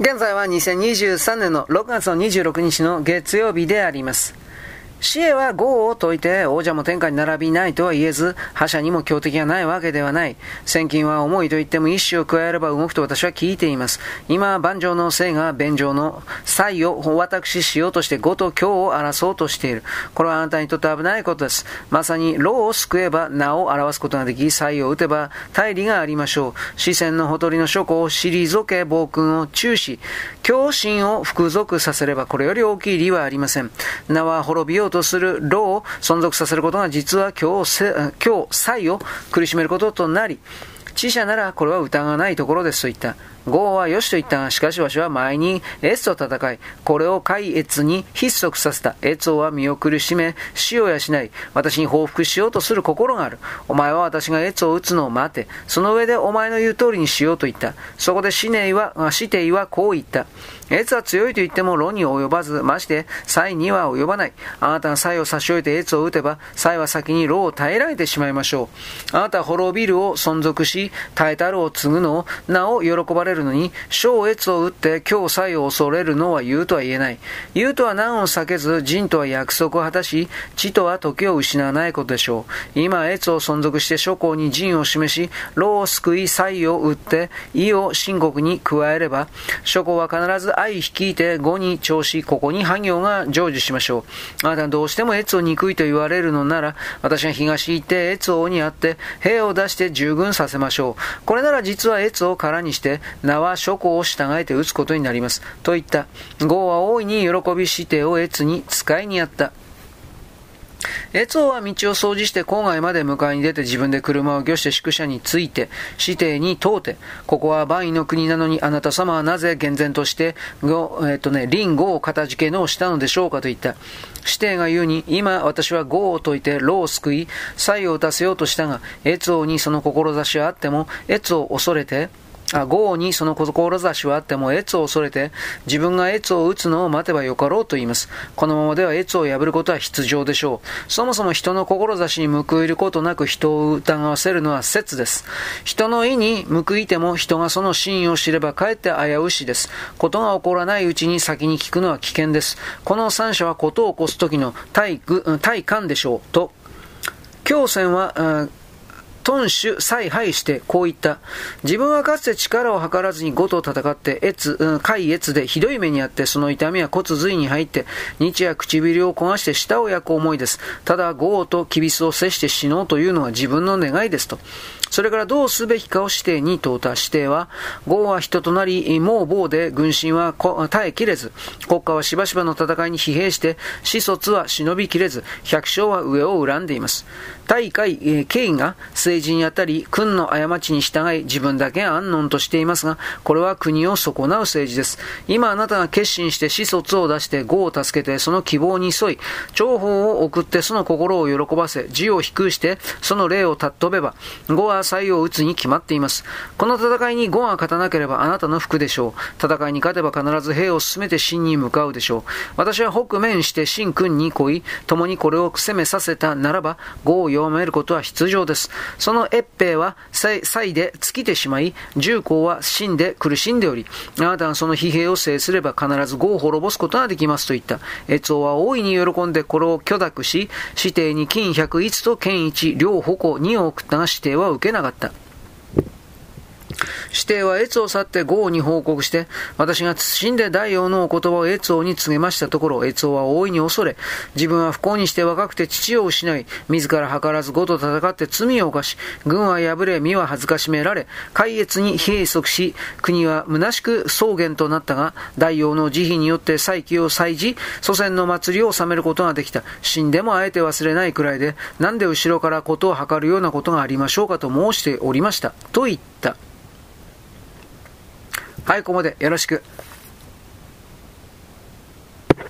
現在は2023年の6月の26日の月曜日であります。死へは業を解いて王者も天下に並びないとは言えず、覇者にも強敵がないわけではない。千金は重いと言っても一種を加えれば動くと私は聞いています。今、万丈の生が弁上の才を私しようとして語と教を争おうとしている。これはあなたにとって危ないことです。まさに、老を救えば名を表すことができ、才を打てば大理がありましょう。視線のほとりの諸子を退け、暴君を中止。狂心を服属させればこれより大きい理はありません。名は滅びようとする老を存続させることが実は今日、今日、才を苦しめることとなり、知者ならこれは疑わないところですと言った。ゴーはよしと言ったが、しかしわしは前にエツと戦い、これを海越に筆足させた。エツは身を苦しめ、死を養い、私に報復しようとする心がある。お前は私がエツを撃つのを待て。その上でお前の言う通りにしようと言った。そこでシネイは、シテイはこう言った。エツは強いと言っても論に及ばず、まして、サイには及ばない。あなたがサイを差し置いてエツを撃てば、サイは先にロを耐えられてしまいましょう。あなたは滅びるを存続し、耐えたるを継ぐのを、なお喜ばれるのに、小越を打って今日才を恐れるのは言うとは言えない。言うとは難を避けず、人とは約束を果たし、地とは時を失わないことでしょう。今、越を存続して諸侯に陣を示し、老を救い、才を打って、意を秦国に加えれば、諸侯は必ず愛率いて5に調子、ここに破行が成就しましょう。あなたどうしても越を憎いと言われるのなら、私が東行って越王にあって、兵を出して従軍させましょう。これなら実は越を空にして、名は諸侯を従えて打つことになります。といった。豪は大いに喜びしてを越に使いにあった。越王は道を掃除して郊外まで迎えに出て自分で車を御して宿舎に着いて、指定に通って、ここは万位の国なのにあなた様はなぜ厳然として、ご、えっ、とね、リンゴを片付けのをしたのでしょうかと言った。指定が言うに、今私は語を解いて老を救い、才を打たせようとしたが、越王にその志はあっても、越王を恐れて、豪にその志はあっても、越を恐れて、自分が越を打つのを待てばよかろうと言います。このままでは越を破ることは必要でしょう。そもそも人の志に報いることなく人を疑わせるのは説です。人の意に報いても人がその真意を知ればかえって危うしです。ことが起こらないうちに先に聞くのは危険です。この三者はことを起こす時の対対感でしょう。と、強戦は、頓主采配してこう言った。自分はかつて力を図らずに呉と戦って、越、うん、海越でひどい目にあって、その痛みは骨髄に入って、日夜唇を焦がして舌を焼く思いです。ただ、呉とキビスを接して死のうというのは自分の願いですと。それからどうすべきかを指定に問うた指定は、豪は人となり、もう棒で軍神は耐えきれず、国家はしばしばの戦いに疲弊して、始卒は忍びきれず、百姓は上を恨んでいます。大会、えー、権威が治にあたり、君の過ちに従い、自分だけ安穏としていますが、これは国を損なう政治です。今あなたが決心して始卒を出して、語を助けて、その希望に沿い、情報を送ってその心を喜ばせ、字を低くして、その霊を尊べば、語は採を打つに決まっています。この戦いに語が勝たなければあなたの服でしょう。戦いに勝てば必ず兵を進めて真に向かうでしょう。私は北面して真君に来い、共にこれを攻めさせたならば、語を弱めることは必要です。その越平は、祭で尽きてしまい、重工は死んで苦しんでおり、あなたがその疲弊を制すれば必ず語を滅ぼすことができますと言った。越王は大いに喜んでこれを許諾し、指定に金百一と剣一、両矛二を送ったが指定は受けなかった。指定は越を去って豪に報告して、私が謹んで大王のお言葉を越王に告げましたところ、越王は大いに恐れ、自分は不幸にして若くて父を失い、自ら図らず呉と戦って罪を犯し、軍は敗れ、身は恥ずかしめられ、海越に閉塞し、国は虚しく草原となったが、大王の慈悲によって再起を祭事、祖先の祭りを収めることができた。死んでもあえて忘れないくらいで、なんで後ろからことを図るようなことがありましょうかと申しておりました。と言った。はい、ここまでよろしく。